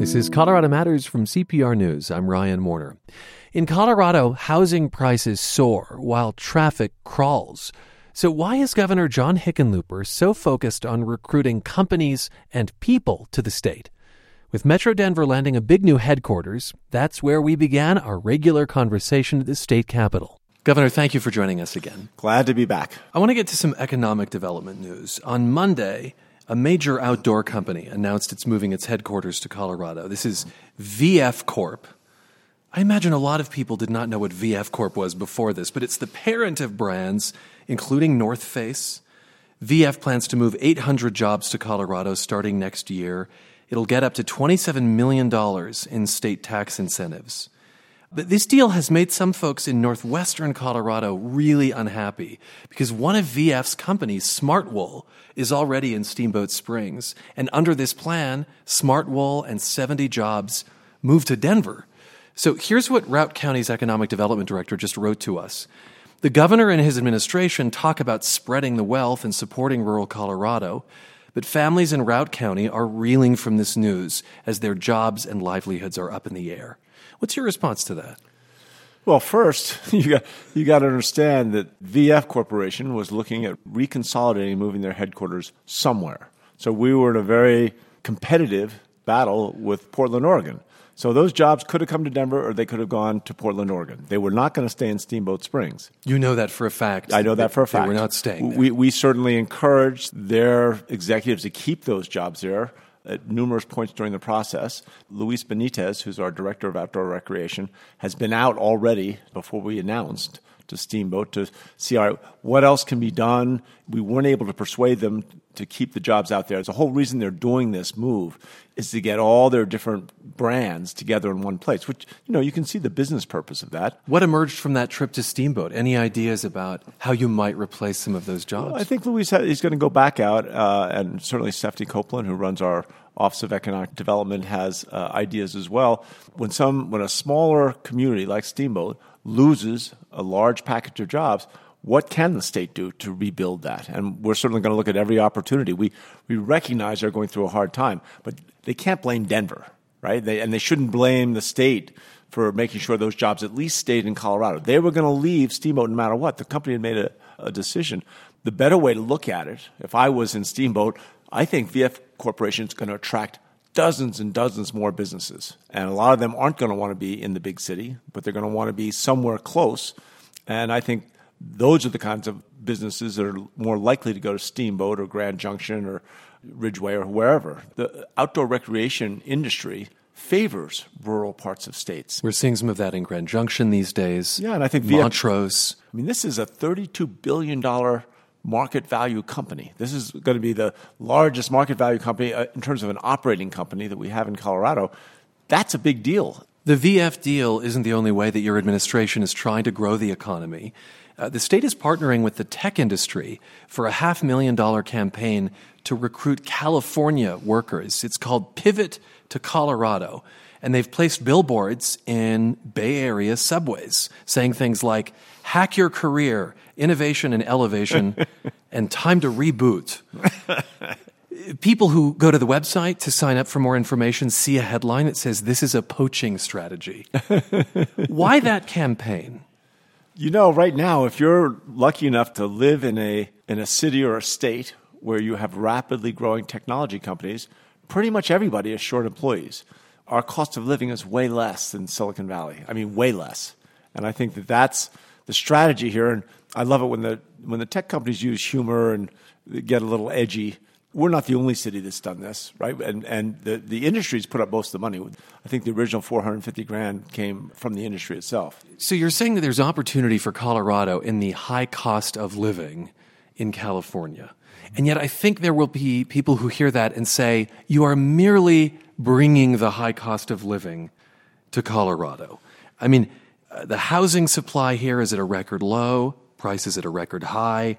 This is Colorado Matters from CPR News. I'm Ryan Warner. In Colorado, housing prices soar while traffic crawls. So, why is Governor John Hickenlooper so focused on recruiting companies and people to the state? With Metro Denver landing a big new headquarters, that's where we began our regular conversation at the state capitol. Governor, thank you for joining us again. Glad to be back. I want to get to some economic development news. On Monday, a major outdoor company announced it's moving its headquarters to Colorado. This is VF Corp. I imagine a lot of people did not know what VF Corp was before this, but it's the parent of brands, including North Face. VF plans to move 800 jobs to Colorado starting next year. It'll get up to $27 million in state tax incentives. But this deal has made some folks in northwestern Colorado really unhappy because one of VF's companies, Smartwool, is already in Steamboat Springs. And under this plan, Smartwool and 70 jobs move to Denver. So here's what Routt County's economic development director just wrote to us. The governor and his administration talk about spreading the wealth and supporting rural Colorado, but families in Routt County are reeling from this news as their jobs and livelihoods are up in the air. What's your response to that? Well, first, you got, you got to understand that VF Corporation was looking at reconsolidating, moving their headquarters somewhere. So we were in a very competitive battle with Portland, Oregon. So those jobs could have come to Denver or they could have gone to Portland, Oregon. They were not going to stay in Steamboat Springs. You know that for a fact. I know that for a fact. They were not staying there. We, we certainly encouraged their executives to keep those jobs there at numerous points during the process. Luis Benitez, who's our director of outdoor recreation, has been out already before we announced to Steamboat to see all right, what else can be done. We weren't able to persuade them to keep the jobs out there. The whole reason they're doing this move is to get all their different brands together in one place, which, you know, you can see the business purpose of that. What emerged from that trip to Steamboat? Any ideas about how you might replace some of those jobs? Well, I think Luis is going to go back out, uh, and certainly Stephanie Copeland, who runs our Office of Economic Development, has uh, ideas as well. When some, when a smaller community like Steamboat loses a large package of jobs, what can the state do to rebuild that? And we're certainly going to look at every opportunity. We, we recognize they're going through a hard time, but they can't blame Denver, right? They, and they shouldn't blame the state for making sure those jobs at least stayed in Colorado. They were going to leave Steamboat no matter what. The company had made a, a decision. The better way to look at it, if I was in Steamboat, I think VF Corporation is going to attract dozens and dozens more businesses. And a lot of them aren't going to want to be in the big city, but they're going to want to be somewhere close. And I think those are the kinds of businesses that are more likely to go to Steamboat or Grand Junction or Ridgway or wherever. The outdoor recreation industry favors rural parts of states. We're seeing some of that in Grand Junction these days. Yeah, and I think Montrose. I mean, this is a $32 billion market value company. This is going to be the largest market value company uh, in terms of an operating company that we have in Colorado. That's a big deal. The VF deal isn't the only way that your administration is trying to grow the economy. Uh, the state is partnering with the tech industry for a half million dollar campaign to recruit California workers. It's called Pivot to Colorado. And they've placed billboards in Bay Area subways saying things like, hack your career, innovation and elevation, and time to reboot. People who go to the website to sign up for more information see a headline that says, This is a poaching strategy. Why that campaign? You know, right now, if you're lucky enough to live in a, in a city or a state where you have rapidly growing technology companies, pretty much everybody is short employees. Our cost of living is way less than Silicon Valley. I mean, way less. And I think that that's the strategy here. And I love it when the, when the tech companies use humor and get a little edgy we're not the only city that's done this, right? And and the the industry's put up most of the money. I think the original 450 grand came from the industry itself. So you're saying that there's opportunity for Colorado in the high cost of living in California. And yet I think there will be people who hear that and say you are merely bringing the high cost of living to Colorado. I mean, uh, the housing supply here is at a record low, prices at a record high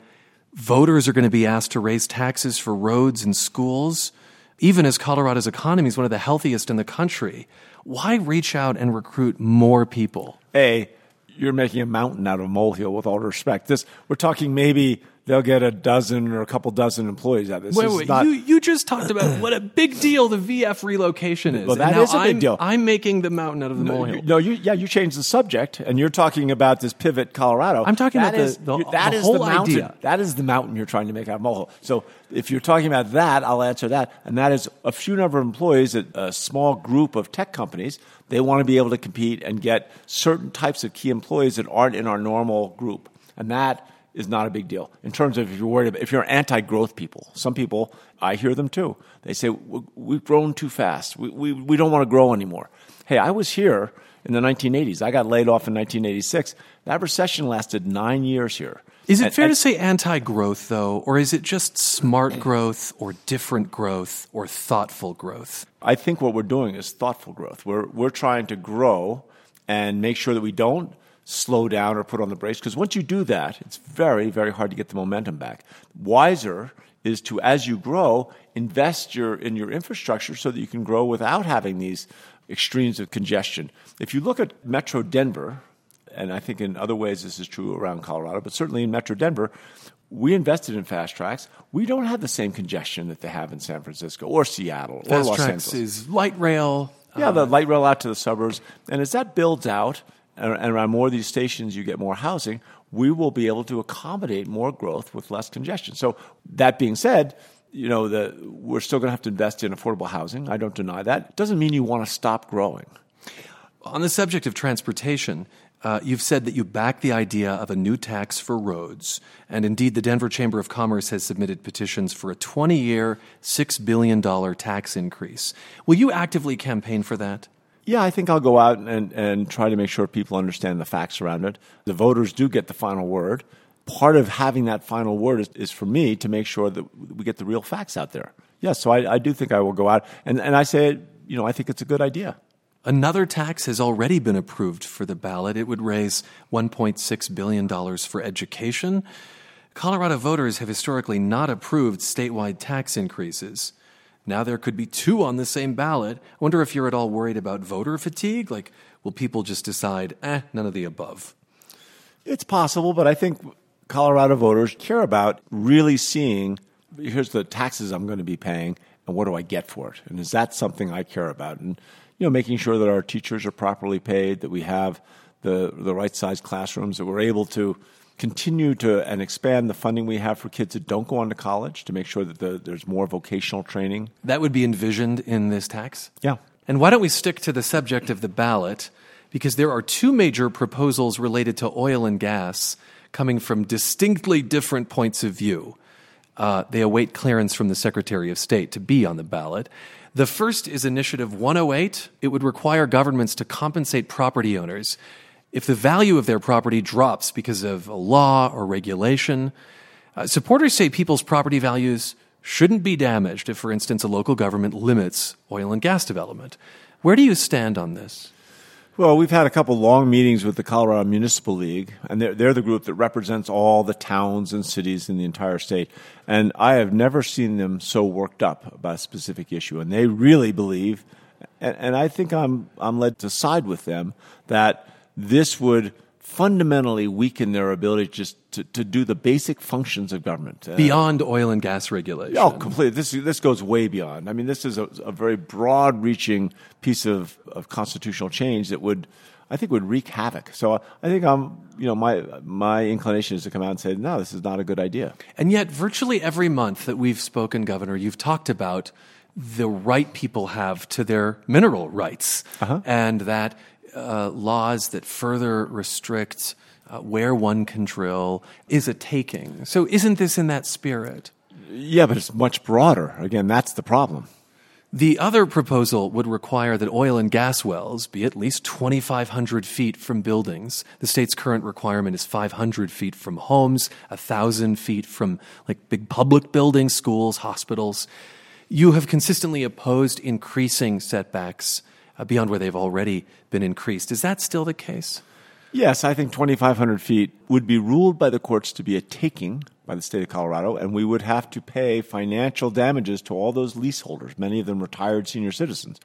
Voters are going to be asked to raise taxes for roads and schools. Even as Colorado's economy is one of the healthiest in the country, why reach out and recruit more people? A, you're making a mountain out of a molehill with all respect. This we're talking maybe they'll get a dozen or a couple dozen employees out of this. Wait, This wait, not- you, you just talked about what a big deal the VF relocation is. Well, that is a big I'm, deal. I'm making the mountain out of the No, molehill. you, no, you, yeah, you changed the subject, and you're talking about this pivot, Colorado. I'm talking That about the- is- the- you- that the is whole mountain. idea. That is the mountain you're trying to make out of molehill. So if you're talking about that, I'll answer that, and that is a few number of employees at a small group of tech companies. They want to be able to compete and get certain types of key employees that aren't in our normal group, and that is not a big deal in terms of if you're worried about if you're anti-growth people. Some people, I hear them too. They say "We- we've grown too fast. We, we, we don't want to grow anymore. Hey, I was here in the 1980s. I got laid off in 1986. That recession lasted nine years here. Is it And- fair and- to say anti growth, though, or is it just smart growth, or different growth, or thoughtful growth? I think what we're doing is thoughtful growth. We're, we're trying to grow and make sure that we don't slow down or put on the brakes. Because once you do that, it's very, very hard to get the momentum back. Wiser is to, as you grow, invest your, in your infrastructure so that you can grow without having these extremes of congestion. If you look at Metro Denver, and I think in other ways this is true around Colorado, but certainly in Metro Denver, we invested in FasTracks. We don't have the same congestion that they have in San Francisco or Seattle or Fast Los Tracks Angeles. is light rail. Yeah, the uh, light rail out to the suburbs. And as that builds out, and, around more of these stations, you get more housing, we will be able to accommodate more growth with less congestion. So, that being said, you know, the, we're still going to have to invest in affordable housing. I don't deny that. It doesn't mean you want to stop growing. On the subject of transportation, uh, you've said that you back the idea of a new tax for roads. And indeed, the Denver Chamber of Commerce has submitted petitions for a 20 year, $6 billion tax increase. Will you actively campaign for that? Yeah, I think I'll go out and, and try to make sure people understand the facts around it. The voters do get the final word. Part of having that final word is, is for me to make sure that we get the real facts out there. Yes, so I, I do think I will go out. And, and I say, you know, I think it's a good idea. Another tax has already been approved for the ballot. It would raise $1.6 billion for education. Colorado voters have historically not approved statewide tax increases. Now there could be two on the same ballot. I wonder if you're at all worried about voter fatigue? Like, will people just decide, eh, none of the above? It's possible, but I think Colorado voters care about really seeing here's the taxes I'm going to be paying and what do I get for it? And is that something I care about? And you know, making sure that our teachers are properly paid, that we have the the right size classrooms, that we're able to continue to and expand the funding we have for kids that don't go on to college to make sure that the, there's more vocational training. That would be envisioned in this tax? Yeah. And why don't we stick to the subject of the ballot? Because there are two major proposals related to oil and gas coming from distinctly different points of view. Uh, they await clearance from the Secretary of State to be on the ballot. The first is Initiative 108. It would require governments to compensate property owners if the value of their property drops because of a law or regulation. Uh, supporters say people's property values shouldn't be damaged if, for instance, a local government limits oil and gas development. Where do you stand on this? Well, we've had a couple long meetings with the Colorado Municipal League, and they're, they're the group that represents all the towns and cities in the entire state. And I have never seen them so worked up about a specific issue. And they really believe, and, and I think I'm, I'm led to side with them, that this would fundamentally weaken their ability just to, to do the basic functions of government. Uh, Beyond oil and gas regulation. Oh, completely. This this goes way beyond. I mean, this is a, a very broad-reaching piece of, of constitutional change that would, I think, would wreak havoc. So uh, I think I'm, you know, my my inclination is to come out and say, no, this is not a good idea. And yet, virtually every month that we've spoken, Governor, you've talked about the right people have to their mineral rights, uh-huh. and that uh, laws that further restrict uh, where one can drill is a taking. So, isn't this in that spirit? Yeah, but it's much broader. Again, that's the problem. The other proposal would require that oil and gas wells be at least 2,500 feet from buildings. The state's current requirement is 500 feet from homes, 1,000 feet from like big public buildings, schools, hospitals. You have consistently opposed increasing setbacks beyond where they've already been increased. Is that still the case? Yes, I think 2,500 feet would be ruled by the courts to be a taking by the state of Colorado, and we would have to pay financial damages to all those leaseholders, many of them retired senior citizens.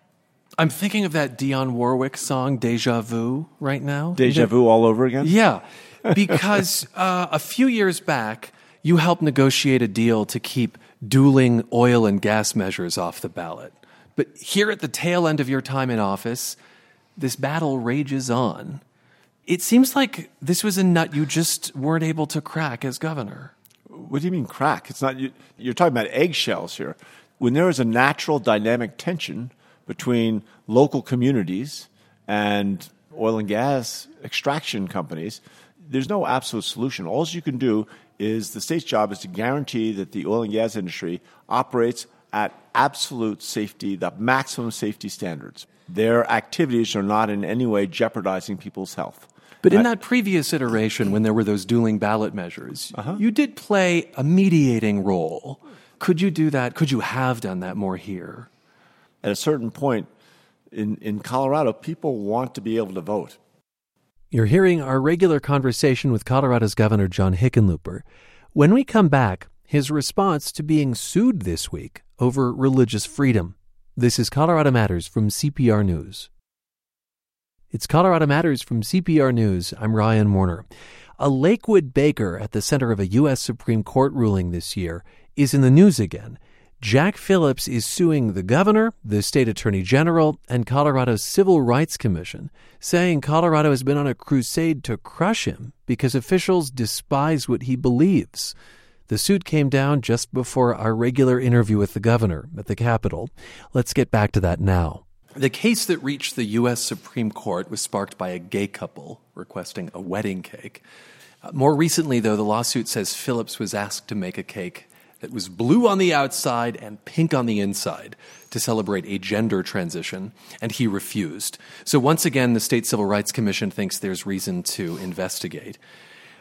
I'm thinking of that Dionne Warwick song, Deja Vu, right now. Deja vu all over again? Yeah, because uh, a few years back, you helped negotiate a deal to keep dueling oil and gas measures off the ballot. But here at the tail end of your time in office, this battle rages on. It seems like this was a nut you just weren't able to crack as governor. What do you mean crack? It's not you, you're talking about eggshells here. When there is a natural dynamic tension between local communities and oil and gas extraction companies, there's no absolute solution. All you can do is the state's job is to guarantee that the oil and gas industry operates at absolute safety, the maximum safety standards. Their activities are not in any way jeopardizing people's health. But in that previous iteration, when there were those dueling ballot measures, uh-huh. you did play a mediating role. Could you do that? Could you have done that more here? At a certain point in, in Colorado, people want to be able to vote. You're hearing our regular conversation with Colorado's Governor John Hickenlooper. When we come back, his response to being sued this week over religious freedom. This is Colorado Matters from CPR News. It's Colorado Matters from CPR News. I'm Ryan Warner. A Lakewood baker at the center of a U.S. Supreme Court ruling this year is in the news again. Jack Phillips is suing the governor, the state attorney general, and Colorado's Civil Rights Commission, saying Colorado has been on a crusade to crush him because officials despise what he believes. The suit came down just before our regular interview with the governor at the Capitol. Let's get back to that now. The case that reached the U.S. Supreme Court was sparked by a gay couple requesting a wedding cake. Uh, more recently, though, the lawsuit says Phillips was asked to make a cake that was blue on the outside and pink on the inside to celebrate a gender transition, and he refused. So, once again, the State Civil Rights Commission thinks there's reason to investigate.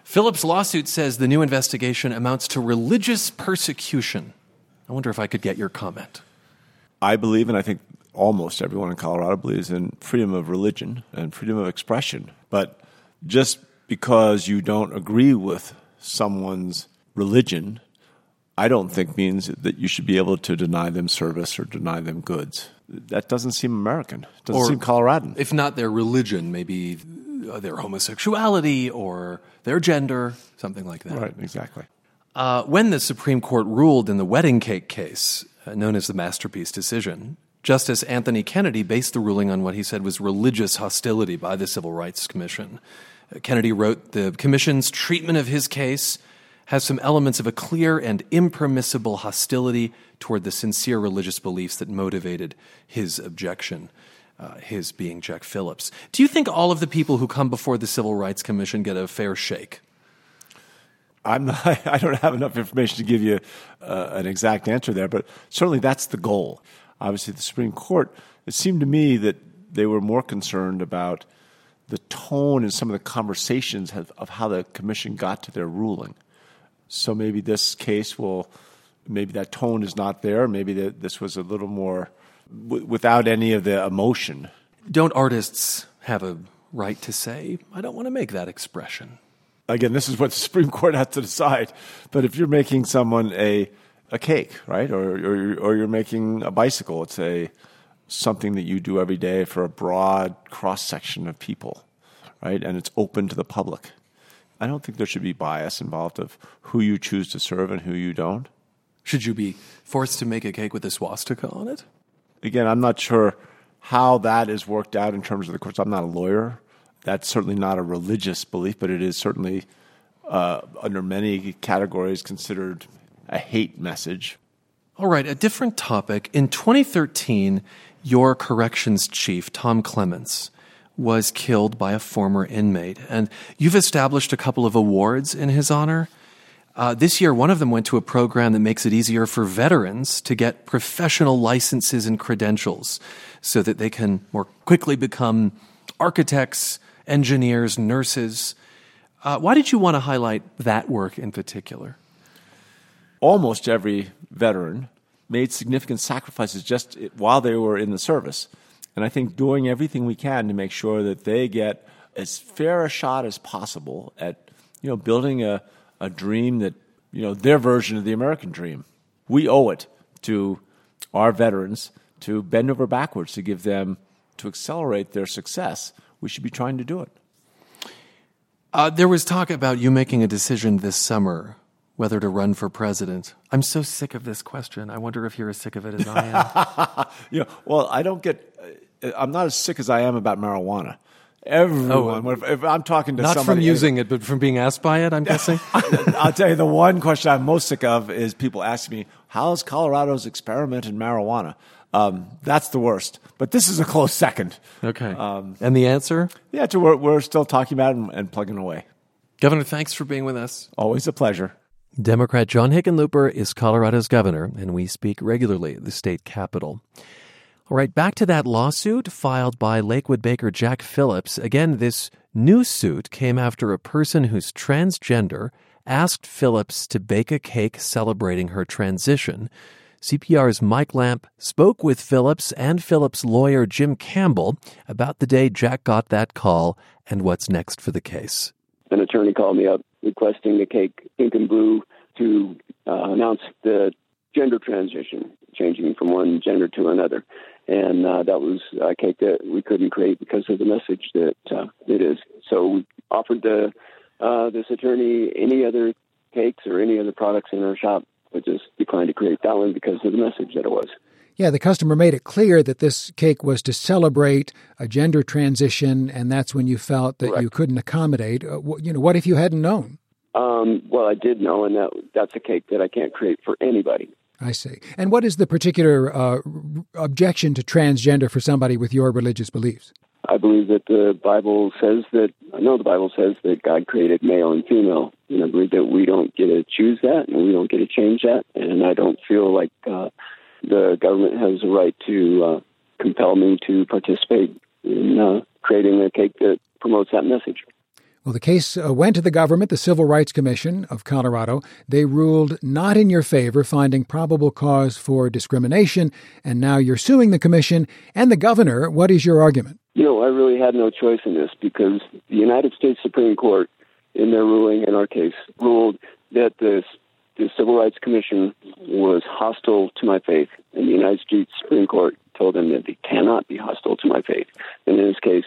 Phillips' lawsuit says the new investigation amounts to religious persecution. I wonder if I could get your comment. I believe, and I think almost everyone in Colorado believes in freedom of religion and freedom of expression. But just because you don't agree with someone's religion, I don't think means that you should be able to deny them service or deny them goods. That doesn't seem American. It doesn't or seem Coloradan. If not their religion, maybe their homosexuality or their gender, something like that. Right, exactly. Uh, when the Supreme Court ruled in the wedding cake case, uh, known as the masterpiece decision, Justice Anthony Kennedy based the ruling on what he said was religious hostility by the Civil Rights Commission. Uh, Kennedy wrote the commission's treatment of his case has some elements of a clear and impermissible hostility toward the sincere religious beliefs that motivated his objection. Uh, his being Jack Phillips. Do you think all of the people who come before the Civil Rights Commission get a fair shake? I'm not, I don't have enough information to give you uh, an exact answer there, but certainly that's the goal obviously the Supreme Court, it seemed to me that they were more concerned about the tone and some of the conversations of how the commission got to their ruling. So maybe this case will, maybe that tone is not there. Maybe that this was a little more w- without any of the emotion. Don't artists have a right to say, I don't want to make that expression? Again, this is what the Supreme Court has to decide. But if you're making someone a a cake, right? Or, or, or you're making a bicycle. It's a something that you do every day for a broad cross section of people, right? And it's open to the public. I don't think there should be bias involved of who you choose to serve and who you don't. Should you be forced to make a cake with a swastika on it? Again, I'm not sure how that is worked out in terms of the courts. I'm not a lawyer. That's certainly not a religious belief, but it is certainly uh, under many categories considered a hate message. All right, a different topic. In 2013, your corrections chief, Tom Clements, was killed by a former inmate, and you've established a couple of awards in his honor. Uh, this year, one of them went to a program that makes it easier for veterans to get professional licenses and credentials so that they can more quickly become architects, engineers, nurses. Uh, why did you want to highlight that work in particular? almost every veteran made significant sacrifices just while they were in the service. And I think doing everything we can to make sure that they get as fair a shot as possible at you know building a, a dream that you know their version of the American dream. We owe it to our veterans to bend over backwards to give them to accelerate their success. We should be trying to do it. Uh, there was talk about you making a decision this summer whether to run for president? I'm so sick of this question. I wonder if you're as sick of it as I am. know, well, I don't get. uh, I'm not as sick as I am about marijuana. Everyone, if, if I'm talking to Not somebody, from using it, but from being asked by it, I'm guessing. I'll tell you the one question I'm most sick of is people asking me, "How's Colorado's experiment in marijuana?" Um, that's the worst. But this is a close second. Okay. and the answer? Yeah, to, we're, we're still talking about it and, and plugging away. Governor, thanks for being with us. Always a pleasure. Democrat John Hickenlooper is Colorado's governor, and we speak regularly at the state capitol. All right, back to that lawsuit filed by Lakewood Baker Jack Phillips. Again, this new suit came after a person who's transgender asked Phillips to bake a cake celebrating her transition. CPR's Mike Lamp spoke with Phillips and Phillips' lawyer Jim Campbell about the day Jack got that call and what's next for the case. An attorney called me up requesting a cake pink and blue to uh, announce the gender transition, changing from one gender to another. And uh, that was a cake that we couldn't create because of the message that uh, it is. So we offered the, uh, this attorney any other cakes or any other products in our shop, but just declined to create that one because of the message that it was. Yeah, the customer made it clear that this cake was to celebrate a gender transition, and that's when you felt that Correct. you couldn't accommodate. Uh, you know, what if you hadn't known? Um, well, I did know, and that that's a cake that I can't create for anybody. I see. And what is the particular uh, objection to transgender for somebody with your religious beliefs? I believe that the Bible says that, I know the Bible says that God created male and female. And I believe that we don't get to choose that and we don't get to change that. And I don't feel like uh, the government has a right to uh, compel me to participate in uh, creating a cake that promotes that message. Well, the case uh, went to the government, the Civil Rights Commission of Colorado. They ruled not in your favor, finding probable cause for discrimination, and now you're suing the commission and the governor. What is your argument? You know, I really had no choice in this because the United States Supreme Court, in their ruling in our case, ruled that the, the Civil Rights Commission was hostile to my faith, and the United States Supreme Court told them that they cannot be hostile to my faith. And in this case,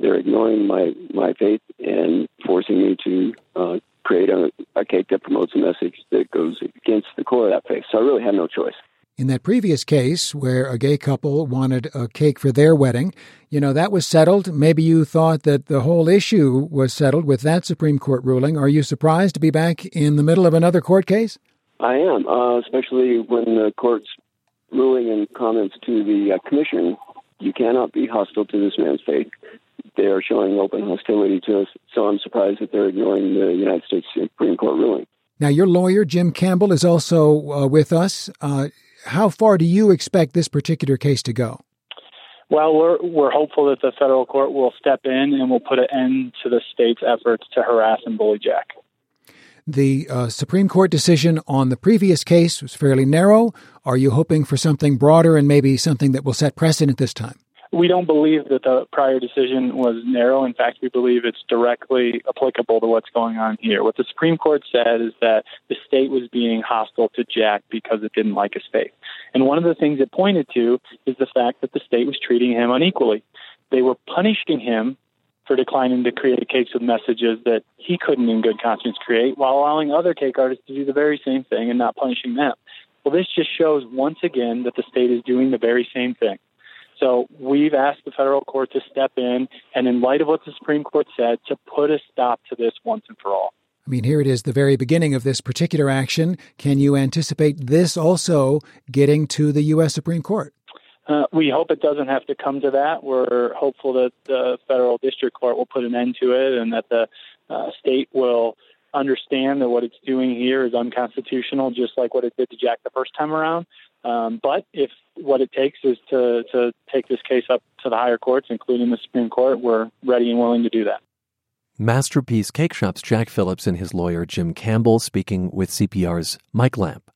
they're ignoring my, my faith and forcing me to uh, create a, a cake that promotes a message that goes against the core of that faith. So I really had no choice. In that previous case, where a gay couple wanted a cake for their wedding, you know, that was settled. Maybe you thought that the whole issue was settled with that Supreme Court ruling. Are you surprised to be back in the middle of another court case? I am, uh, especially when the court's ruling and comments to the uh, commission, you cannot be hostile to this man's faith. They are showing open hostility to us, so I'm surprised that they're ignoring the United States Supreme Court ruling. Now, your lawyer, Jim Campbell, is also uh, with us. Uh, how far do you expect this particular case to go? Well, we're we're hopeful that the federal court will step in and will put an end to the state's efforts to harass and bully Jack. The uh, Supreme Court decision on the previous case was fairly narrow. Are you hoping for something broader and maybe something that will set precedent this time? We don't believe that the prior decision was narrow. In fact, we believe it's directly applicable to what's going on here. What the Supreme Court said is that the state was being hostile to Jack because it didn't like his faith. And one of the things it pointed to is the fact that the state was treating him unequally. They were punishing him for declining to create cakes with messages that he couldn't in good conscience create while allowing other cake artists to do the very same thing and not punishing them. Well, this just shows once again that the state is doing the very same thing. So we've asked the federal court to step in and, in light of what the Supreme Court said, to put a stop to this once and for all. I mean, here it is, the very beginning of this particular action. Can you anticipate this also getting to the U.S. Supreme Court? Uh, we hope it doesn't have to come to that. We're hopeful that the federal district court will put an end to it and that the uh, state will understand that what it's doing here is unconstitutional, just like what it did to Jack the first time around. Um, but if what it takes is to, to take this case up to the higher courts, including the Supreme Court, we're ready and willing to do that. Masterpiece Cake Shop's Jack Phillips and his lawyer Jim Campbell speaking with CPR's Mike Lamp.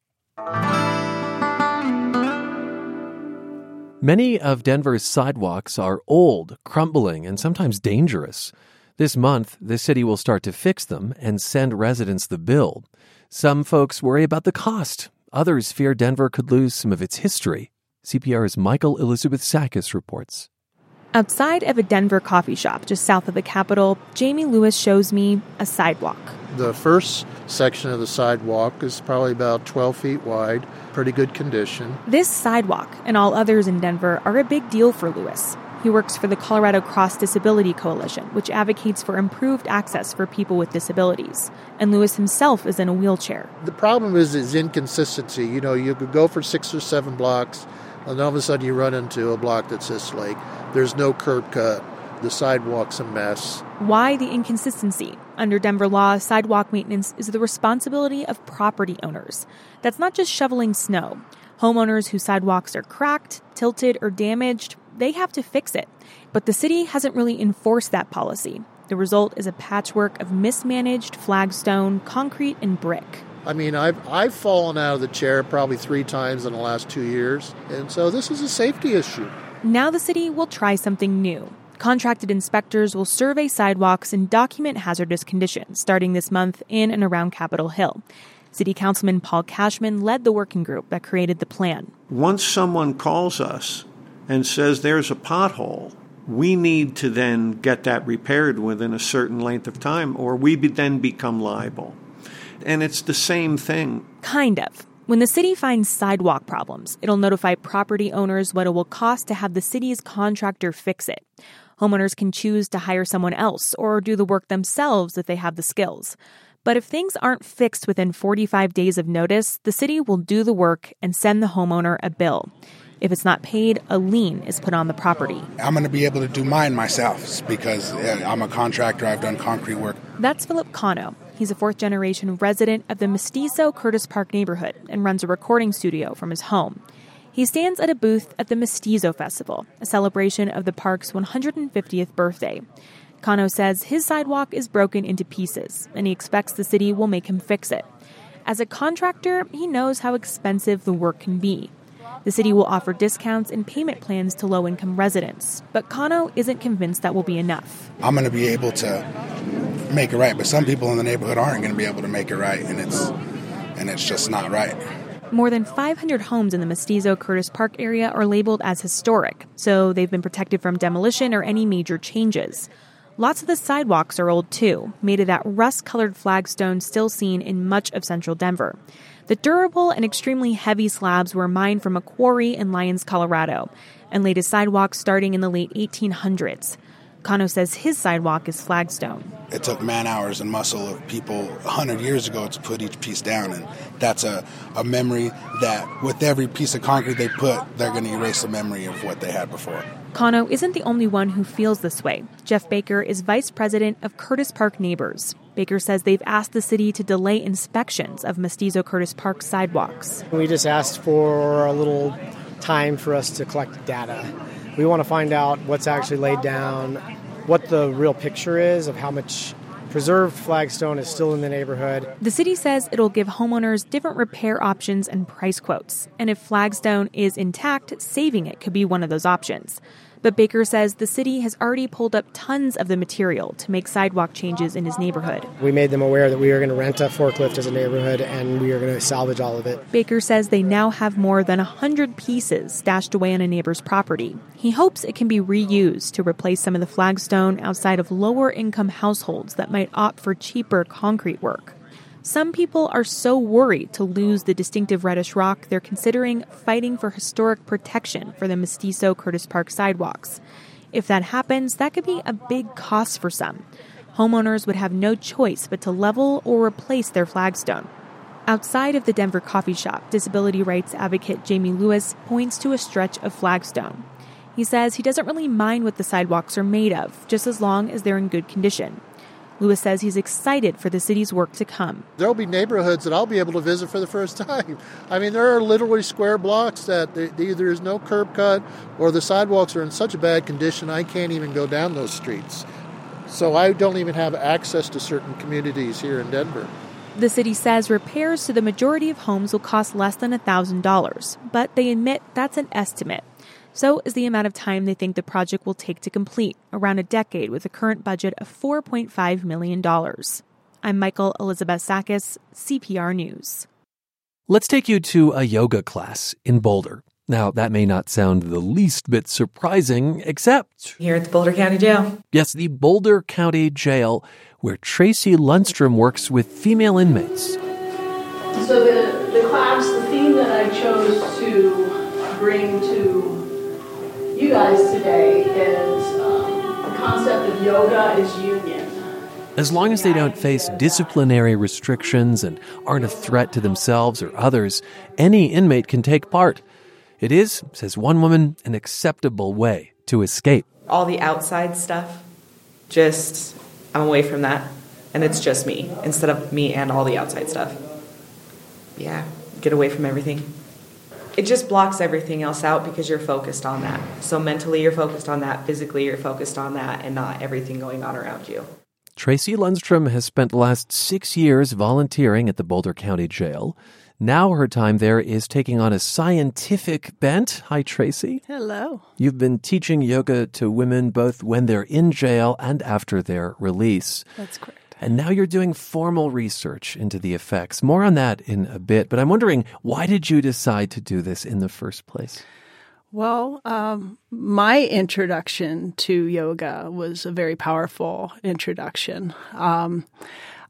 Many of Denver's sidewalks are old, crumbling, and sometimes dangerous. This month, the city will start to fix them and send residents the bill. Some folks worry about the cost. Others fear Denver could lose some of its history. CPR's Michael Elizabeth Sakas reports. Outside of a Denver coffee shop just south of the Capitol, Jamie Lewis shows me a sidewalk. The first section of the sidewalk is probably about 12 feet wide, pretty good condition. This sidewalk and all others in Denver are a big deal for Lewis. He works for the Colorado Cross Disability Coalition, which advocates for improved access for people with disabilities. And Lewis himself is in a wheelchair. The problem is is inconsistency. You know, you could go for six or seven blocks, and all of a sudden you run into a block that's just like there's no curb cut. The sidewalk's a mess. Why the inconsistency? Under Denver law, sidewalk maintenance is the responsibility of property owners. That's not just shoveling snow. Homeowners whose sidewalks are cracked, tilted, or damaged, they have to fix it. But the city hasn't really enforced that policy. The result is a patchwork of mismanaged flagstone, concrete, and brick. I mean, I've I've fallen out of the chair probably three times in the last two years, and so this is a safety issue. Now the city will try something new. Contracted inspectors will survey sidewalks and document hazardous conditions starting this month in and around Capitol Hill. City Councilman Paul Kashmann led the working group that created the plan. Once someone calls us and says there's a pothole, we need to then get that repaired within a certain length of time, or we be then become liable. And it's the same thing. Kind of. When the city finds sidewalk problems, it'll notify property owners what it will cost to have the city's contractor fix it. Homeowners can choose to hire someone else or do the work themselves if they have the skills. But if things aren't fixed within 45 days of notice, the city will do the work and send the homeowner a bill. If it's not paid, a lien is put on the property. I'm going to be able to do mine myself because I'm a contractor, I've done concrete work. That's Philip Cano. He's a fourth generation resident of the Mestizo Curtis Park neighborhood and runs a recording studio from his home. He stands at a booth at the Mestizo Festival, a celebration of the park's 150th birthday. Cano says his sidewalk is broken into pieces, and he expects the city will make him fix it. As a contractor, he knows how expensive the work can be. The city will offer discounts and payment plans to low income residents, but Cano isn't convinced that will be enough. I'm going to be able to make it right, but some people in the neighborhood aren't going to be able to make it right, and it's and it's just not right. More than 500 homes in the Mestizo Curtis Park area are labeled as historic, so they've been protected from demolition or any major changes. Lots of the sidewalks are old too, made of that rust colored flagstone still seen in much of central Denver. The durable and extremely heavy slabs were mined from a quarry in Lyons, Colorado, and laid as sidewalks starting in the late 1800s. Cano says his sidewalk is flagstone. It took man hours and muscle of people 100 years ago to put each piece down, and that's a, a memory that with every piece of concrete they put, they're going to erase the memory of what they had before. Cano isn't the only one who feels this way. Jeff Baker is vice president of Curtis Park Neighbors. Baker says they've asked the city to delay inspections of Mestizo Curtis Park sidewalks. We just asked for a little time for us to collect data. We want to find out what's actually laid down, what the real picture is of how much preserved flagstone is still in the neighborhood. The city says it'll give homeowners different repair options and price quotes. And if flagstone is intact, saving it could be one of those options. But Baker says the city has already pulled up tons of the material to make sidewalk changes in his neighborhood. We made them aware that we were going to rent a forklift as a neighborhood and we are going to salvage all of it. Baker says they now have more than 100 pieces stashed away on a neighbor's property. He hopes it can be reused to replace some of the flagstone outside of lower income households that might opt for cheaper concrete work. Some people are so worried to lose the distinctive reddish rock, they're considering fighting for historic protection for the Mestizo Curtis Park sidewalks. If that happens, that could be a big cost for some. Homeowners would have no choice but to level or replace their flagstone. Outside of the Denver coffee shop, disability rights advocate Jamie Lewis points to a stretch of flagstone. He says he doesn't really mind what the sidewalks are made of, just as long as they're in good condition. Lewis says he's excited for the city's work to come. There'll be neighborhoods that I'll be able to visit for the first time. I mean, there are literally square blocks that either is no curb cut or the sidewalks are in such a bad condition I can't even go down those streets. So I don't even have access to certain communities here in Denver. The city says repairs to the majority of homes will cost less than $1,000, but they admit that's an estimate. So is the amount of time they think the project will take to complete, around a decade with a current budget of $4.5 million. I'm Michael Elizabeth Sakas, CPR News. Let's take you to a yoga class in Boulder. Now, that may not sound the least bit surprising, except here at the Boulder County Jail. Yes, the Boulder County Jail, where Tracy Lundstrom works with female inmates. So, the, the class, the theme that I chose to bring to you guys today is um, the concept of yoga is union. As long as they don't face disciplinary restrictions and aren't a threat to themselves or others, any inmate can take part. It is, says one woman, an acceptable way to escape. All the outside stuff, just, I'm away from that. And it's just me instead of me and all the outside stuff. Yeah, get away from everything. It just blocks everything else out because you're focused on that. So mentally, you're focused on that. Physically, you're focused on that and not everything going on around you. Tracy Lundstrom has spent the last six years volunteering at the Boulder County Jail. Now her time there is taking on a scientific bent. Hi, Tracy. Hello. You've been teaching yoga to women both when they're in jail and after their release. That's correct. And now you're doing formal research into the effects. More on that in a bit. But I'm wondering, why did you decide to do this in the first place? Well, um, my introduction to yoga was a very powerful introduction. Um,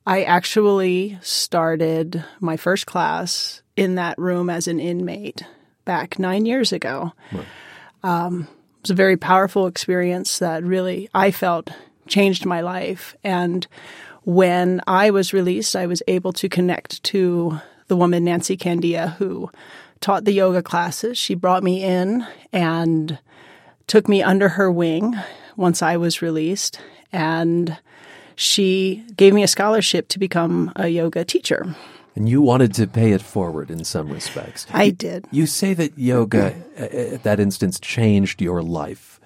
I actually started my first class in that room as an inmate back nine years ago. Right. Um, it was a very powerful experience that really I felt changed my life. And when I was released, I was able to connect to the woman, Nancy Candia, who taught the yoga classes. She brought me in and took me under her wing once I was released. And she gave me a scholarship to become a yoga teacher. And you wanted to pay it forward in some respects. I did. You say that yoga, at that instance, changed your life.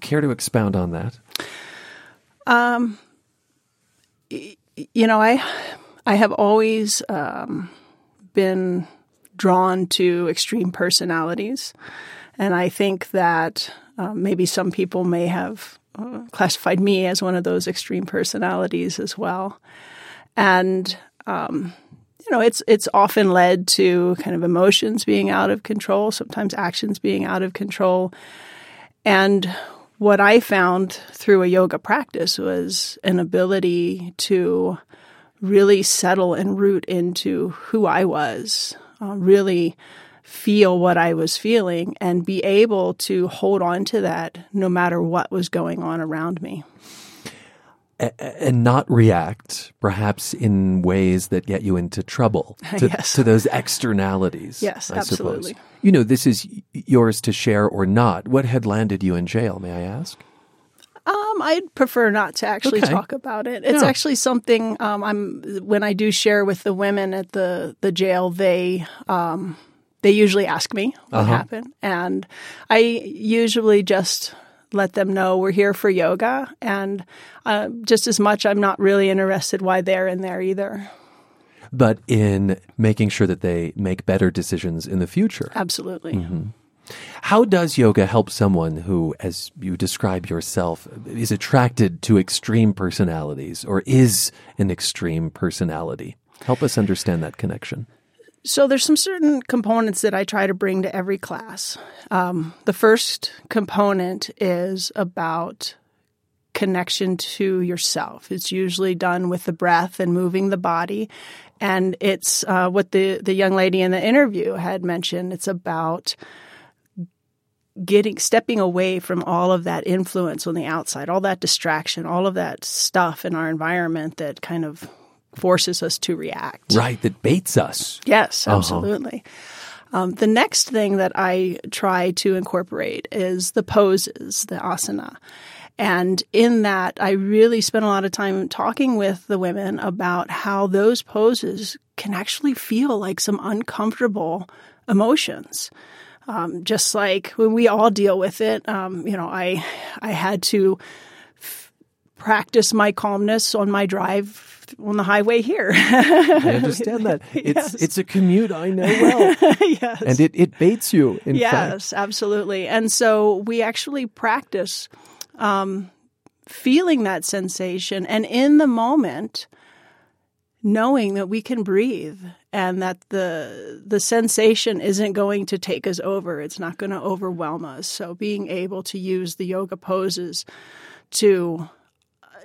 Care to expound on that? Um, you know, I, I have always um, been drawn to extreme personalities, and I think that uh, maybe some people may have uh, classified me as one of those extreme personalities as well. And um, you know, it's it's often led to kind of emotions being out of control, sometimes actions being out of control. And what I found through a yoga practice was an ability to really settle and root into who I was, uh, really feel what I was feeling and be able to hold on to that no matter what was going on around me. And not react, perhaps in ways that get you into trouble to, yes. to those externalities. Yes, I absolutely. Suppose. You know, this is yours to share or not. What had landed you in jail, may I ask? Um, I'd prefer not to actually okay. talk about it. It's yeah. actually something um, I'm when I do share with the women at the the jail. They um, they usually ask me what uh-huh. happened, and I usually just let them know we're here for yoga, and uh, just as much, I'm not really interested why they're in there either. But in making sure that they make better decisions in the future. Absolutely. Mm-hmm. How does yoga help someone who, as you describe yourself, is attracted to extreme personalities or is an extreme personality? Help us understand that connection. So there's some certain components that I try to bring to every class. Um, the first component is about connection to yourself. It's usually done with the breath and moving the body. And it's uh, what the, the young lady in the interview had mentioned. It's about getting stepping away from all of that influence on the outside, all that distraction, all of that stuff in our environment that kind of forces us to react. Right, that baits us. Yes, Uh-huh. absolutely. Um, the next thing that I try to incorporate is the poses, the asana. And in that, I really spent a lot of time talking with the women about how those poses can actually feel like some uncomfortable emotions. Um, just like when we all deal with it, um, you know, I I had to practice my calmness on my drive on the highway here. I understand that. It's Yes. it's a commute I know well. yes. And it, it baits you, in yes, fact. absolutely. And so we actually practice um, feeling that sensation and in the moment knowing that we can breathe and that the the sensation isn't going to take us over it's not going to overwhelm us so being able to use the yoga poses to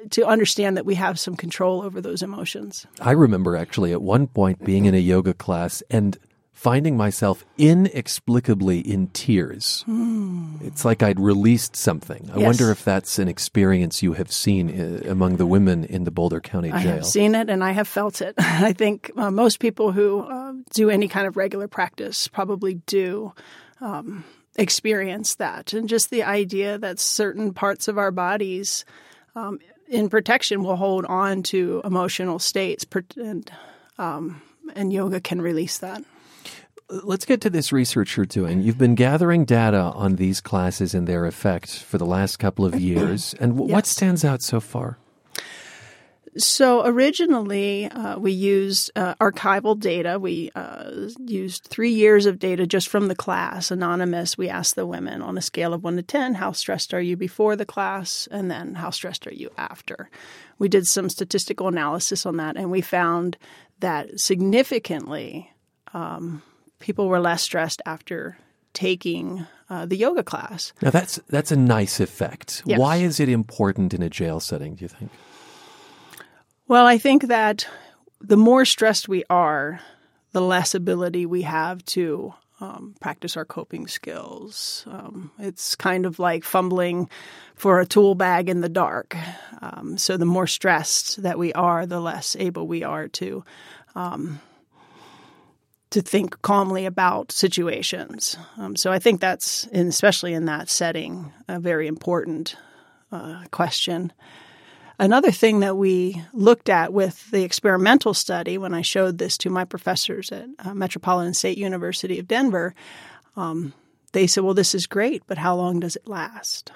to understand that we have some control over those emotions. I remember actually at one point being in a yoga class and finding myself inexplicably in tears. Mm. It's like I'd released something. I Yes. wonder if that's an experience you have seen uh, among the women in the Boulder County Jail. I have seen it and I have felt it. I think uh, most people who uh, do any kind of regular practice probably do um, experience that. And just the idea that certain parts of our bodies um, in protection will hold on to emotional states, and, um, and yoga can release that. Let's get to this research you're doing. You've been gathering data on these classes and their effect for the last couple of years. And w- what stands out so far? So originally, uh, we used uh, archival data. We uh, used three years of data just from the class, anonymous. We asked the women on a scale of one to 10, how stressed are you before the class? And then how stressed are you after? We did some statistical analysis on that, and we found that significantly um, people were less stressed after taking uh, the yoga class. Now that's that's a nice effect. Yes. Why is it important in a jail setting, do you think? Well, I think that the more stressed we are, the less ability we have to um, practice our coping skills. Um, it's kind of like fumbling for a tool bag in the dark. Um, so the more stressed that we are, the less able we are to um, to think calmly about situations. Um, so I think that's, especially in that setting, a very important uh, question. Another thing that we looked at with the experimental study, when I showed this to my professors at uh, Metropolitan State University of Denver, um, they said, "Well, this is great, but how long does it last?"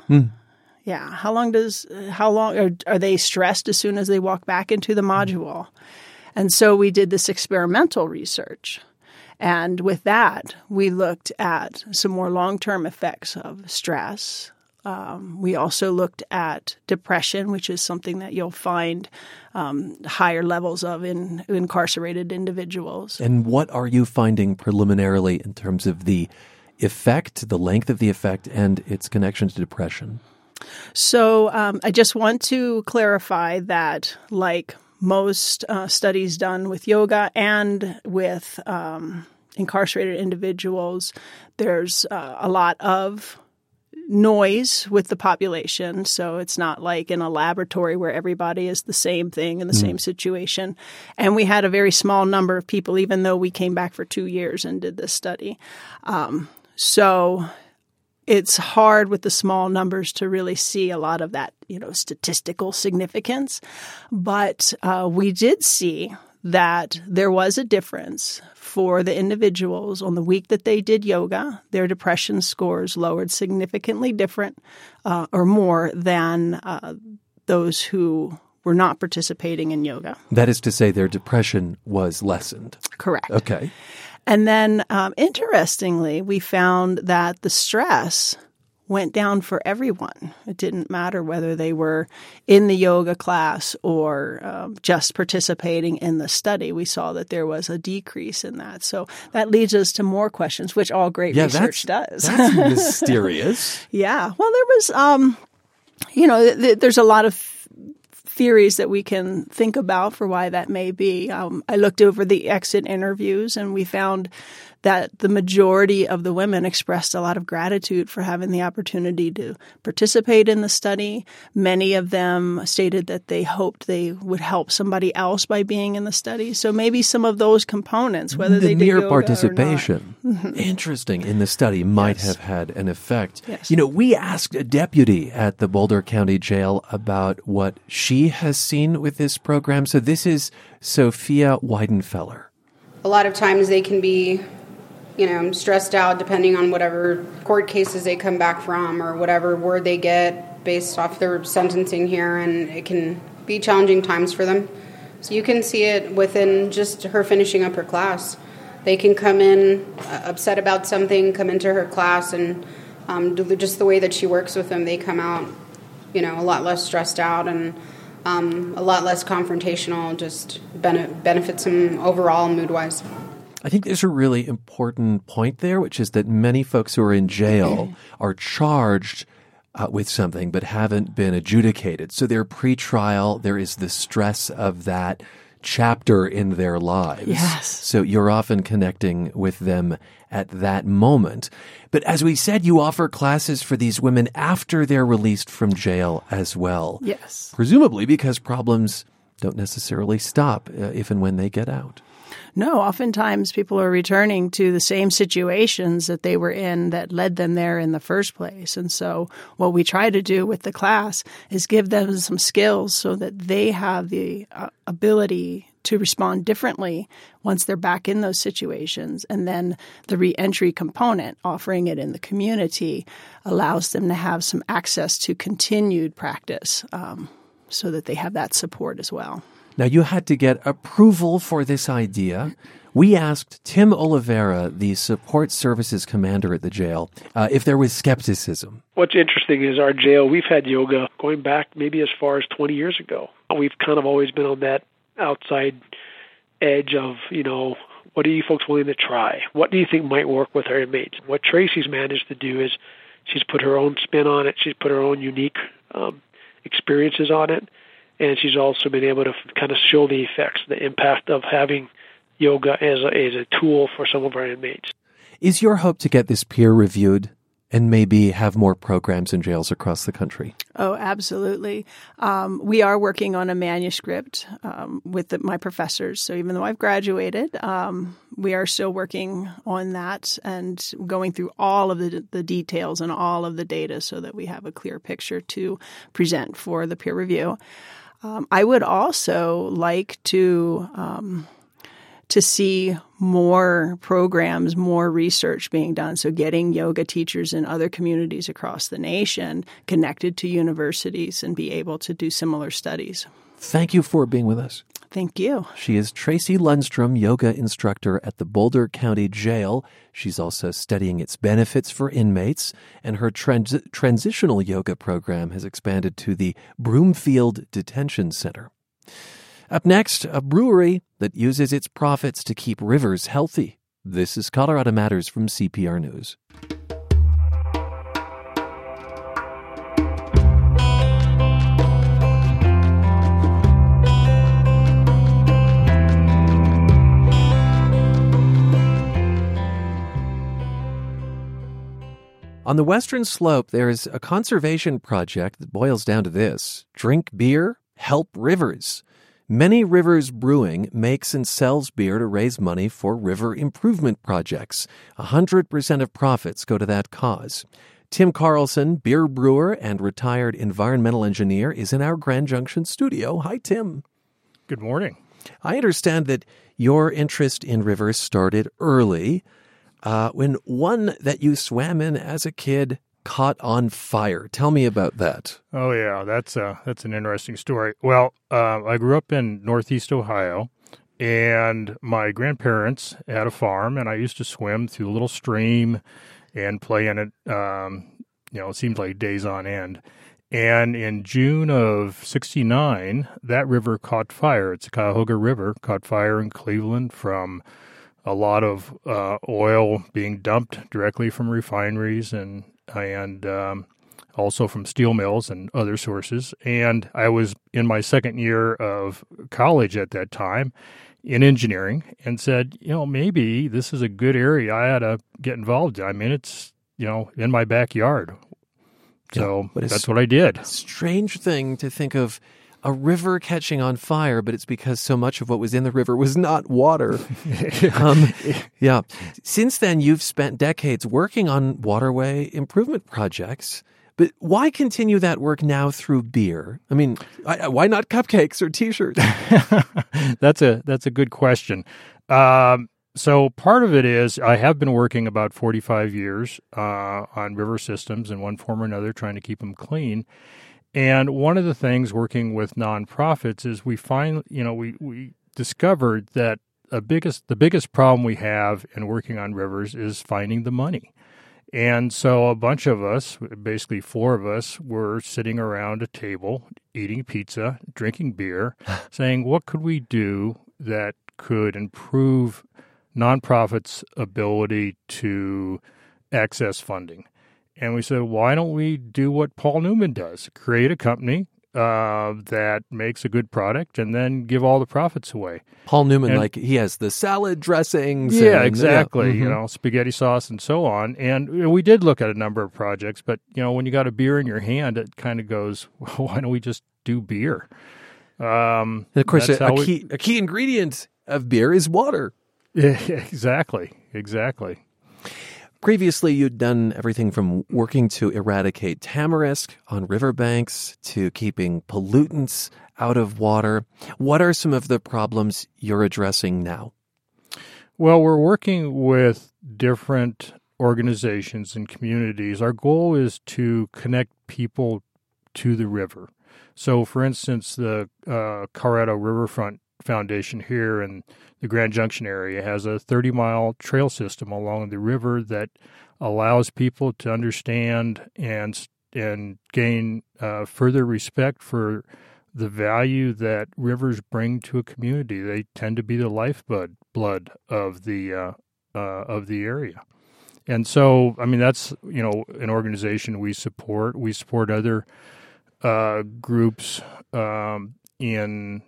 Yeah, how long does how long are, are they stressed as soon as they walk back into the module? And so we did this experimental research. And with that, we looked at some more long term effects of stress. Um, we also looked at depression, which is something that you'll find um, higher levels of in incarcerated individuals. And what are you finding preliminarily in terms of the effect, the length of the effect, and its connection to depression? So um, I just want to clarify that, like most uh, studies done with yoga and with um, incarcerated individuals, there's uh, a lot of noise with the population. So it's not like in a laboratory where everybody is the same thing in the same situation. And we had a very small number of people, even though we came back for two years and did this study. Um, so it's hard with the small numbers to really see a lot of that, you know, statistical significance. But uh, we did see that there was a difference for the individuals on the week that they did yoga. Their depression scores lowered significantly different uh, or more than uh, those who were not participating in yoga. That is to say, their depression was lessened. Correct. Okay. And then, um, interestingly, we found that the stress went down for everyone. It didn't matter whether they were in the yoga class or um, just participating in the study. We saw that there was a decrease in that. So that leads us to more questions, which all great Yeah, research that's, does. that's mysterious. Yeah. Well, there was, um, you know, th- th- there's a lot of theories that we can think about for why that may be. Um, I looked over the exit interviews and we found that the majority of the women expressed a lot of gratitude for having the opportunity to participate in the study. Many of them stated that they hoped they would help somebody else by being in the study. So maybe some of those components, whether the they did mere yoga or not. participation, mm-hmm. interesting, in the study might have had an effect. Yes. You know, we asked a deputy at the Boulder County Jail about what she has seen with this program. So this is Sophia Weidenfeller. A lot of times they can be, you know, stressed out depending on whatever court cases they come back from or whatever word they get based off their sentencing here, and it can be challenging times for them. So you can see it within just her finishing up her class. They can come in uh, upset about something, come into her class, and um, just the way that she works with them, they come out, you know, a lot less stressed out and um, a lot less confrontational, just bene- benefits them overall mood wise. I think there's a really important point there, which is that many folks who are in jail are charged uh, with something but haven't been adjudicated. So they're pretrial. There is the stress of that chapter in their lives. Yes. So you're often connecting with them at that moment. But as we said, you offer classes for these women after they're released from jail as well. Yes. Presumably because problems don't necessarily stop uh, if and when they get out. No, oftentimes people are returning to the same situations that they were in that led them there in the first place. And so, what we try to do with the class is give them some skills so that they have the uh, ability to respond differently once they're back in those situations. And then the reentry component, offering it in the community, allows them to have some access to continued practice um, so that they have that support as well. Now, you had to get approval for this idea. We asked Tim Oliveira, the support services commander at the jail, uh, if there was skepticism. What's interesting is our jail, we've had yoga going back maybe as far as 20 years ago. We've kind of always been on that outside edge of, you know, what are you folks willing to try? What do you think might work with our inmates? What Tracy's managed to do is she's put her own spin on it, she's put her own unique um, experiences on it and she's also been able to kind of show the effects, the impact of having yoga as a, as a tool for some of our inmates. Is your hope to get this peer reviewed and maybe have more programs in jails across the country? Oh, absolutely. Um, we are working on a manuscript um, with the, my professors. So even though I've graduated, um, we are still working on that and going through all of the, the details and all of the data so that we have a clear picture to present for the peer review. Um, I would also like to um, to see more programs, more research being done. So, getting yoga teachers in other communities across the nation connected to universities and be able to do similar studies. Thank you for being with us. Thank you. She is Tracy Lundstrom, yoga instructor at the Boulder County Jail. She's also studying its benefits for inmates, and her trans- transitional yoga program has expanded to the Broomfield Detention Center. Up next, a brewery that uses its profits to keep rivers healthy. This is Colorado Matters from CPR News. On the western slope, there is a conservation project that boils down to this drink beer, help rivers. Many Rivers Brewing makes and sells beer to raise money for river improvement projects. 100% of profits go to that cause. Tim Carlson, beer brewer and retired environmental engineer, is in our Grand Junction studio. Hi, Tim. Good morning. I understand that your interest in rivers started early uh, when one that you swam in as a kid caught on fire. Tell me about that. Oh yeah, that's uh, that's an interesting story. Well, uh, I grew up in Northeast Ohio, and my grandparents had a farm, and I used to swim through a little stream and play in it. Um, you know, it seemed like days on end. And in June of '69, that river caught fire. It's the Cuyahoga River caught fire in Cleveland from a lot of uh, oil being dumped directly from refineries and and um, also from steel mills and other sources. And I was in my second year of college at that time in engineering and said, you know, maybe this is a good area I ought to get involved in. I mean, it's, you know, in my backyard. So yeah, that's what I did. Strange thing to think of a river catching on fire, but it's because so much of what was in the river was not water. um, yeah. Since then, you've spent decades working on waterway improvement projects. But why continue that work now through beer? I mean, why not cupcakes or T-shirts? that's a that's a good question. Um, so part of it is I have been working about 45 years uh, on river systems in one form or another, trying to keep them clean. And one of the things working with nonprofits is we find, you know, we, we discovered that a biggest the biggest problem we have in working on rivers is finding the money. And so a bunch of us, basically four of us, were sitting around a table eating pizza, drinking beer, saying, what could we do that could improve nonprofits' ability to access funding? And we said, why don't we do what Paul Newman does? Create a company uh, that makes a good product and then give all the profits away. Paul Newman, And- like he has the salad dressings. Yeah, and- exactly. mhm. You know, spaghetti sauce and so on. And you know, we did look at a number of projects, but you know, when you got a beer in your hand, it kind of goes, well, why don't we just do beer? Um, And of course, a, a we- key a key ingredient of beer is water. Yeah, exactly, exactly. Previously, you'd done everything from working to eradicate tamarisk on riverbanks to keeping pollutants out of water. What are some of the problems you're addressing now? Well, we're working with different organizations and communities. Our goal is to connect people to the river. So, for instance, the uh, Colorado Riverfront Foundation here in the Grand Junction area has a 30 mile trail system along the river that allows people to understand and and gain uh, further respect for the value that rivers bring to a community. They tend to be the lifeblood blood of the uh, uh, of the area. And so, I mean, that's you know an organization we support. We support other uh, groups um, in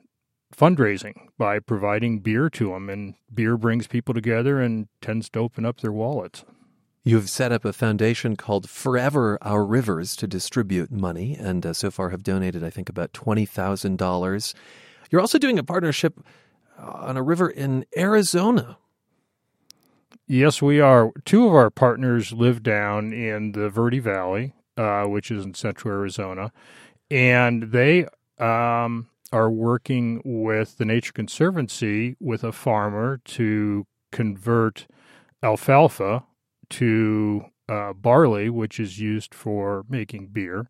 fundraising by providing beer to them, and beer brings people together and tends to open up their wallets. You've set up a foundation called Forever Our Rivers to distribute money, and uh, so far have donated, I think, about $20,000. You're also doing a partnership on a river in Arizona. Yes, we are. Two of our partners live down in the Verde Valley, uh, which is in central Arizona, and they um, are working with the Nature Conservancy with a farmer to convert alfalfa to uh, barley, which is used for making beer.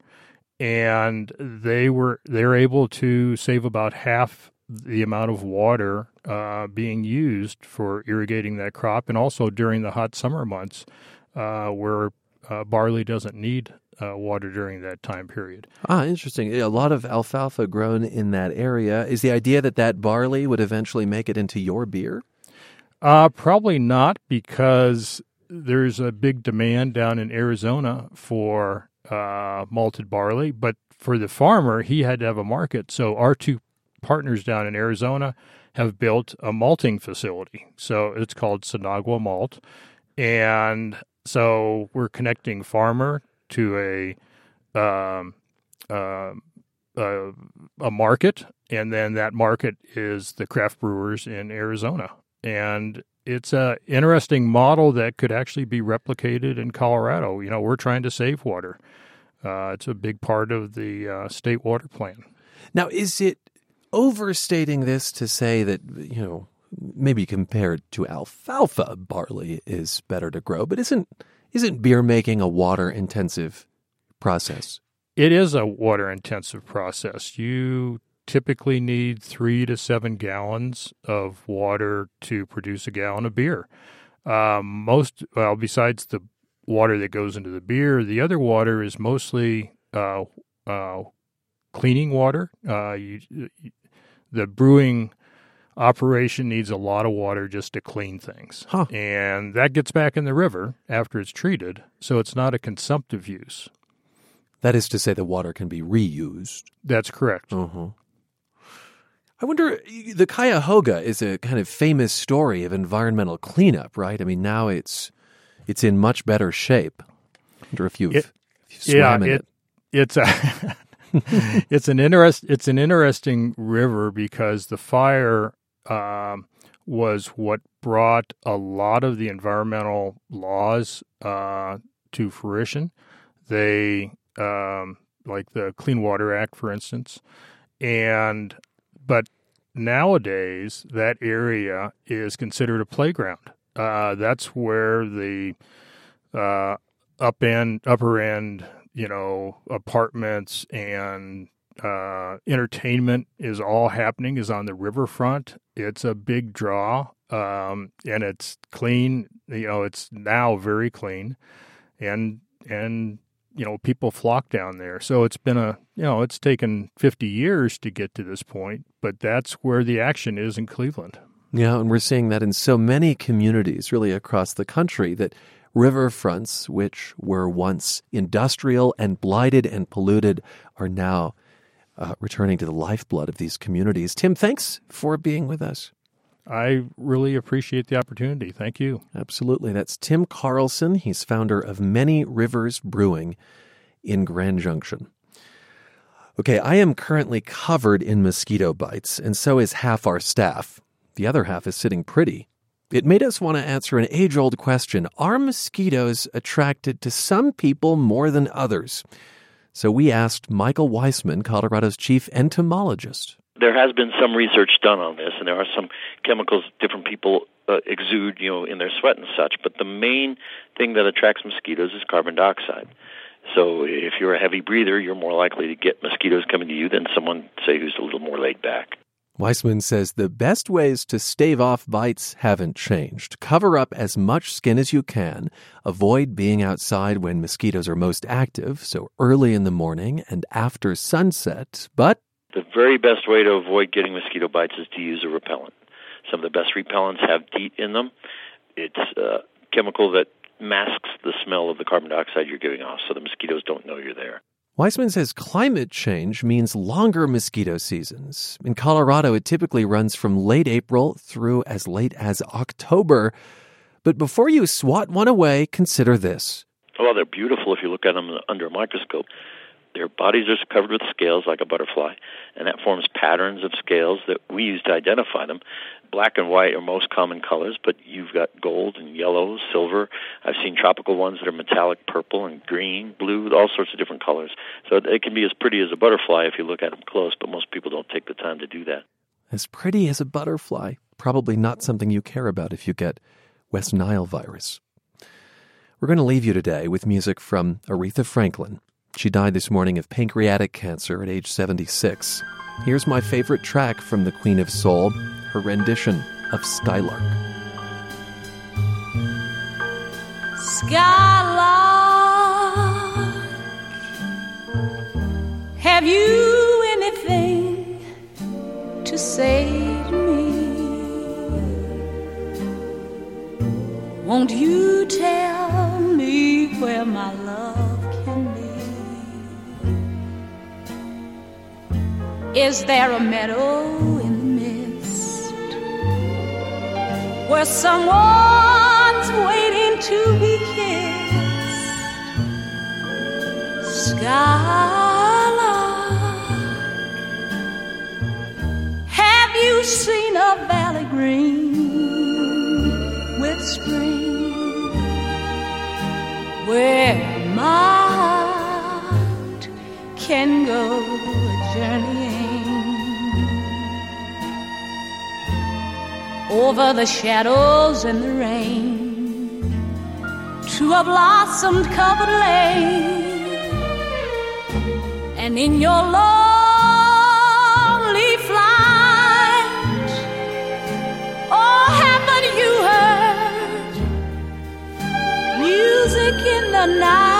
And they were they're able to save about half the amount of water uh, being used for irrigating that crop, and also during the hot summer months, uh, where uh, barley doesn't need uh, water during that time period. Ah, interesting. A lot of alfalfa grown in that area. Is the idea that that barley would eventually make it into your beer? Uh, probably not because there's a big demand down in Arizona for uh, malted barley, but for the farmer, he had to have a market. So our two partners down in Arizona have built a malting facility. So it's called Sinagua Malt. And so we're connecting farmer to a um, uh, uh, a market, and then that market is the craft brewers in Arizona. And it's a interesting model that could actually be replicated in Colorado. You know, we're trying to save water. Uh, it's a big part of the uh, state water plan. Now, is it overstating this to say that, you know, maybe compared to alfalfa, barley is better to grow, but isn't isn't beer making a water intensive process? It is a water intensive process. You typically need three to seven gallons of water to produce a gallon of beer. Um, most, well, besides the water that goes into the beer, the other water is mostly uh, uh, cleaning water. Uh, you, you, the brewing operation needs a lot of water just to clean things. Huh. And that gets back in the river after it's treated, so it's not a consumptive use. That is to say, the water can be reused. That's correct. Uh-huh. I wonder, the Cuyahoga is a kind of famous story of environmental cleanup, right? I mean, now it's it's in much better shape. I wonder if you've, It- if you've swam in it, it's a it's an interest it's an interesting river because the fire um, was what brought a lot of the environmental laws uh, to fruition. They um, like the Clean Water Act, for instance, and but nowadays that area is considered a playground. Uh, that's where the uh, up end, upper end, you know, apartments and uh, entertainment is all happening. Is on the riverfront. It's a big draw, um, and it's clean. You know, it's now very clean, and and you know people flock down there. So it's been a you know it's taken 50 years to get to this point, but that's where the action is in Cleveland. Yeah, and we're seeing that in so many communities, really across the country, that riverfronts, which were once industrial and blighted and polluted, are now uh, returning to the lifeblood of these communities. Tim, thanks for being with us. I really appreciate the opportunity. Thank you. Absolutely. That's Tim Carlson. He's founder of Many Rivers Brewing in Grand Junction. Okay, I am currently covered in mosquito bites, and so is half our staff. The other half is sitting pretty. It made us want to answer an age old question Are mosquitoes attracted to some people more than others? So we asked Michael Weissman, Colorado's chief entomologist. There has been some research done on this, and there are some chemicals different people uh, exude, you know, in their sweat and such. But the main thing that attracts mosquitoes is carbon dioxide. So if you're a heavy breather, you're more likely to get mosquitoes coming to you than someone, say, who's a little more laid back. Weissman says the best ways to stave off bites haven't changed. Cover up as much skin as you can. Avoid being outside when mosquitoes are most active, so early in the morning and after sunset. But the very best way to avoid getting mosquito bites is to use a repellent. Some of the best repellents have DEET in them. It's a chemical that masks the smell of the carbon dioxide you're giving off so the mosquitoes don't know you're there. Weissman says climate change means longer mosquito seasons. In Colorado, it typically runs from late April through as late as October. But before you swat one away, consider this. Well, they're beautiful if you look at them under a microscope. Their bodies are covered with scales like a butterfly, and that forms patterns of scales that we use to identify them. Black and white are most common colors, but you've got gold and yellow, silver. I've seen tropical ones that are metallic purple and green, blue, all sorts of different colors. So it can be as pretty as a butterfly if you look at them close, but most people don't take the time to do that. As pretty as a butterfly. Probably not something you care about if you get West Nile virus. We're going to leave you today with music from Aretha Franklin. She died this morning of pancreatic cancer at age 76. Here's my favorite track from the Queen of Soul, her rendition of Skylark. Skylark, have you anything to say to me? Won't you tell me where my love Is there a meadow in the mist where someone's waiting to be kissed? Skylark, have you seen a valley green with spring where my heart can go journeying over the shadows and the rain to a blossom covered lane and in your lonely flight oh haven't you heard music in the night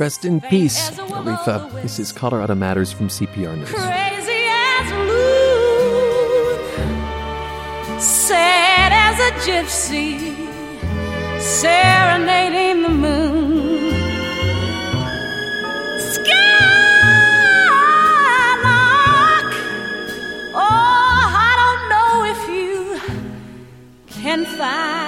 Rest in peace, Aretha. This is Colorado Matters from CPR News. crazy as blue, sad as a gypsy, serenading the moon. Skylark, oh, I don't know if you can find